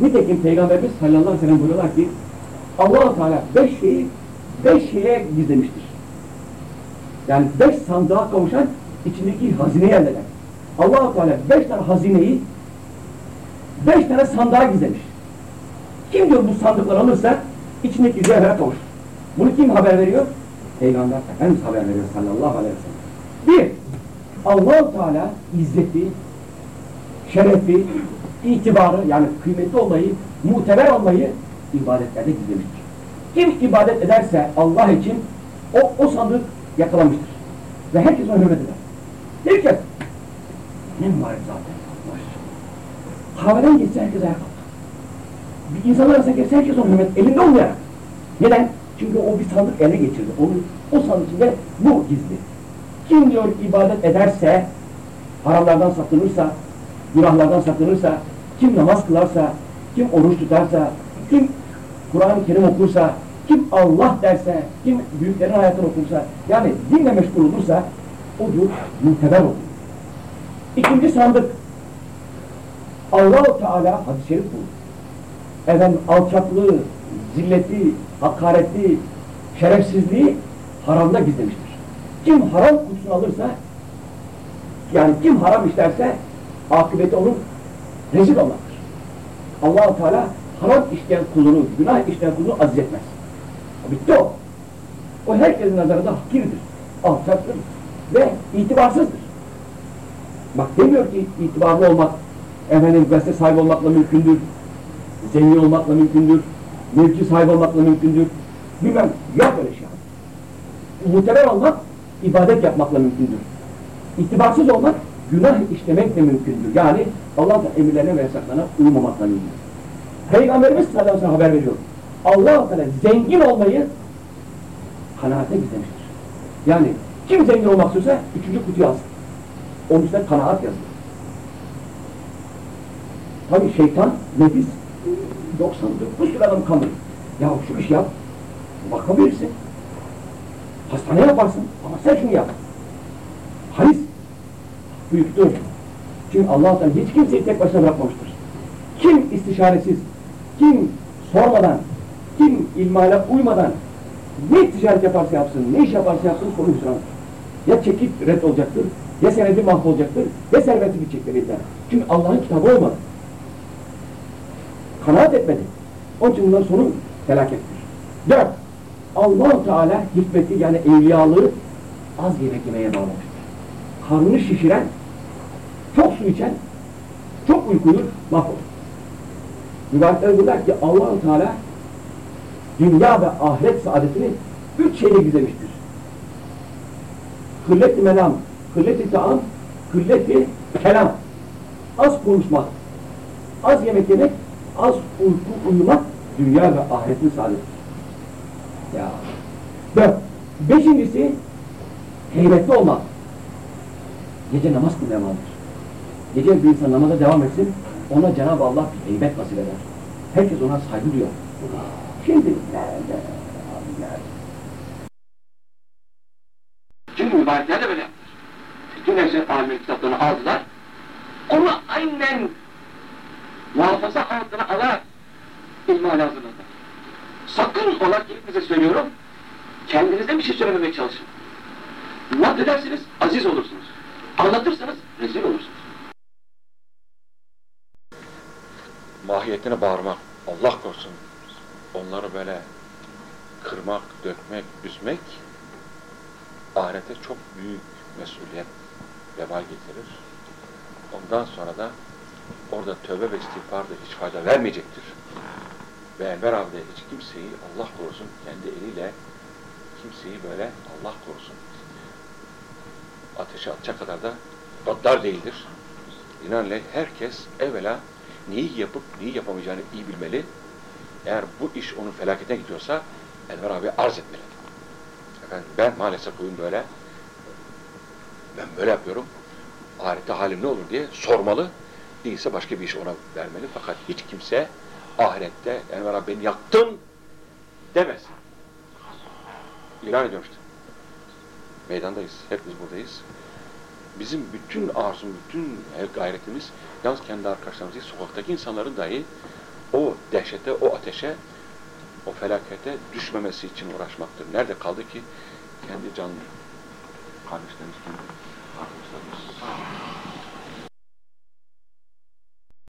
Nitekim Peygamberimiz sallallahu aleyhi ve sellem buyuruyorlar ki allah Teala beş şeyi beş şeye gizlemiştir. Yani beş sandığa kavuşan içindeki hazineyi elde eder. allah Teala beş tane hazineyi beş tane sandığa gizlemiş. Kim diyor bu sandıkları alırsa içindeki cevhere kavuşur. Bunu kim haber veriyor? Peygamber Efendimiz haber veriyor sallallahu aleyhi ve sellem. Bir, allah Teala izzeti, şerefi, itibarı yani kıymetli olmayı, muteber olmayı ibadetlerde gizlemiştir. Kim ibadet ederse Allah için o, o sandık yakalamıştır. Ve herkes ona hürmet eder. Herkes. Ne mübarek zaten. Kahveden geçse herkes ayağa kalkar. Bir insan arasında geçse herkes ona hürmet elinde olmayarak. Neden? Çünkü o bir sandık ele geçirdi. Onu, o sandık içinde bu gizli. Kim diyor ibadet ederse, haramlardan sakınırsa, günahlardan sakınırsa, kim namaz kılarsa, kim oruç tutarsa, kim Kur'an-ı Kerim okursa, kim Allah derse, kim büyüklerin hayatını okursa, yani dinle meşgul olursa, o diyor muteber olur. İkinci sandık, Allah-u Teala hadis-i şerif bu. Efendim alçaklığı, zilleti, hakareti, şerefsizliği haramda gizlemiştir. Kim haram kutusunu alırsa, yani kim haram işlerse, akıbeti onun rezil olmaktır. allah Teala haram işleyen kulunu, günah işleyen kulunu aziz etmez. Bitti o. O herkesin nazarında hakirdir, alçaktır ve itibarsızdır. Bak demiyor ki itibarlı olmak, efendim gazete sahibi olmakla mümkündür, zengin olmakla mümkündür, mevki sahibi olmakla mümkündür. Bilmem, yok öyle şey. Muteber olmak, ibadet yapmakla mümkündür. İtibarsız olmak, günah işlemekle mümkündür. Yani Allah'ın emirlerine ve yasaklarına uymamakla mümkündür. Peygamberimiz sallallahu aleyhi haber veriyor. allah Teala zengin olmayı kanaate gizlemiştir. Yani kim zengin olmak istiyorsa üçüncü kutuyu alsın. Onun üstüne kanaat yazılır. Tabi şeytan, nefis 99 sürü adam kanır. Ya şu iş yap, bakabilirsin. Hastane yaparsın ama sen şunu yap. Haris büyüktür. Çünkü allah Teala hiç kimseyi tek başına bırakmamıştır. Kim istişaresiz, kim sormadan, kim ilmale uymadan ne ticaret yaparsa yapsın, ne iş yaparsa yapsın sonu hüsrandır. Ya çekip red olacaktır, ya senedi mahvolacaktır, ya serveti bitecektir elinden. Çünkü Allah'ın kitabı olmadı. Kanaat etmedi. Onun için bunların sonu felakettir. Dört, allah Teala hikmeti yani evliyalığı az yemek yemeye bağlamıştır. Karnını şişiren, çok su içen, çok uykuyu mahvolur. Mübarekler diyorlar ki allah Teala dünya ve ahiret saadetini üç şeyle gizlemiştir. Kıllet-i melam, kıllet-i taam, kıllet-i kelam. Az konuşmak, az yemek yemek, az uyku uyumak dünya ve ahiretin saadetidir. Ya. Dört. Beşincisi heybetli olmak. Gece namaz kılmamalıdır. Gece bir insan namaza devam etsin, ona Cenab-ı Allah bir heybet nasip eder. Herkes ona saygı duyuyor. Şimdi nerede? Çünkü mübarekler de böyle yaptılar. Bütün hepsi alimler kitaplarını aldılar. Onu aynen muhafaza altına alarak ilmihal hazırladılar. Sakın ola ki hepinize söylüyorum, kendinize bir şey söylememeye çalışın. Edersiniz, aziz olursunuz. Anlatırsanız rezil olursunuz. Mahiyetine bağırmak, Allah korusun, onları böyle kırmak, dökmek, üzmek ahirete çok büyük mesuliyet, vebal getirir. Ondan sonra da orada tövbe ve istiğfar da hiç fayda vermeyecektir. Ve Enver abi de hiç kimseyi Allah korusun kendi eliyle kimseyi böyle Allah korusun ateşe atacak kadar da gaddar değildir. Binaenaleyh herkes evvela neyi yapıp neyi yapamayacağını iyi bilmeli. Eğer bu iş onun felaketine gidiyorsa Enver abi arz etmeli. Efendim ben maalesef bugün böyle ben böyle yapıyorum. Ahirette halim ne olur diye sormalı. Değilse başka bir iş ona vermeli. Fakat hiç kimse ahirette Enver abi beni yaktın demez. İlan ediyorum işte. Meydandayız. Hepimiz buradayız bizim bütün arzum, bütün gayretimiz yalnız kendi arkadaşlarımız değil, sokaktaki insanların dahi o dehşete, o ateşe, o felakete düşmemesi için uğraşmaktır. Nerede kaldı ki kendi canlı kardeşlerimiz, kendi arkadaşlarımız.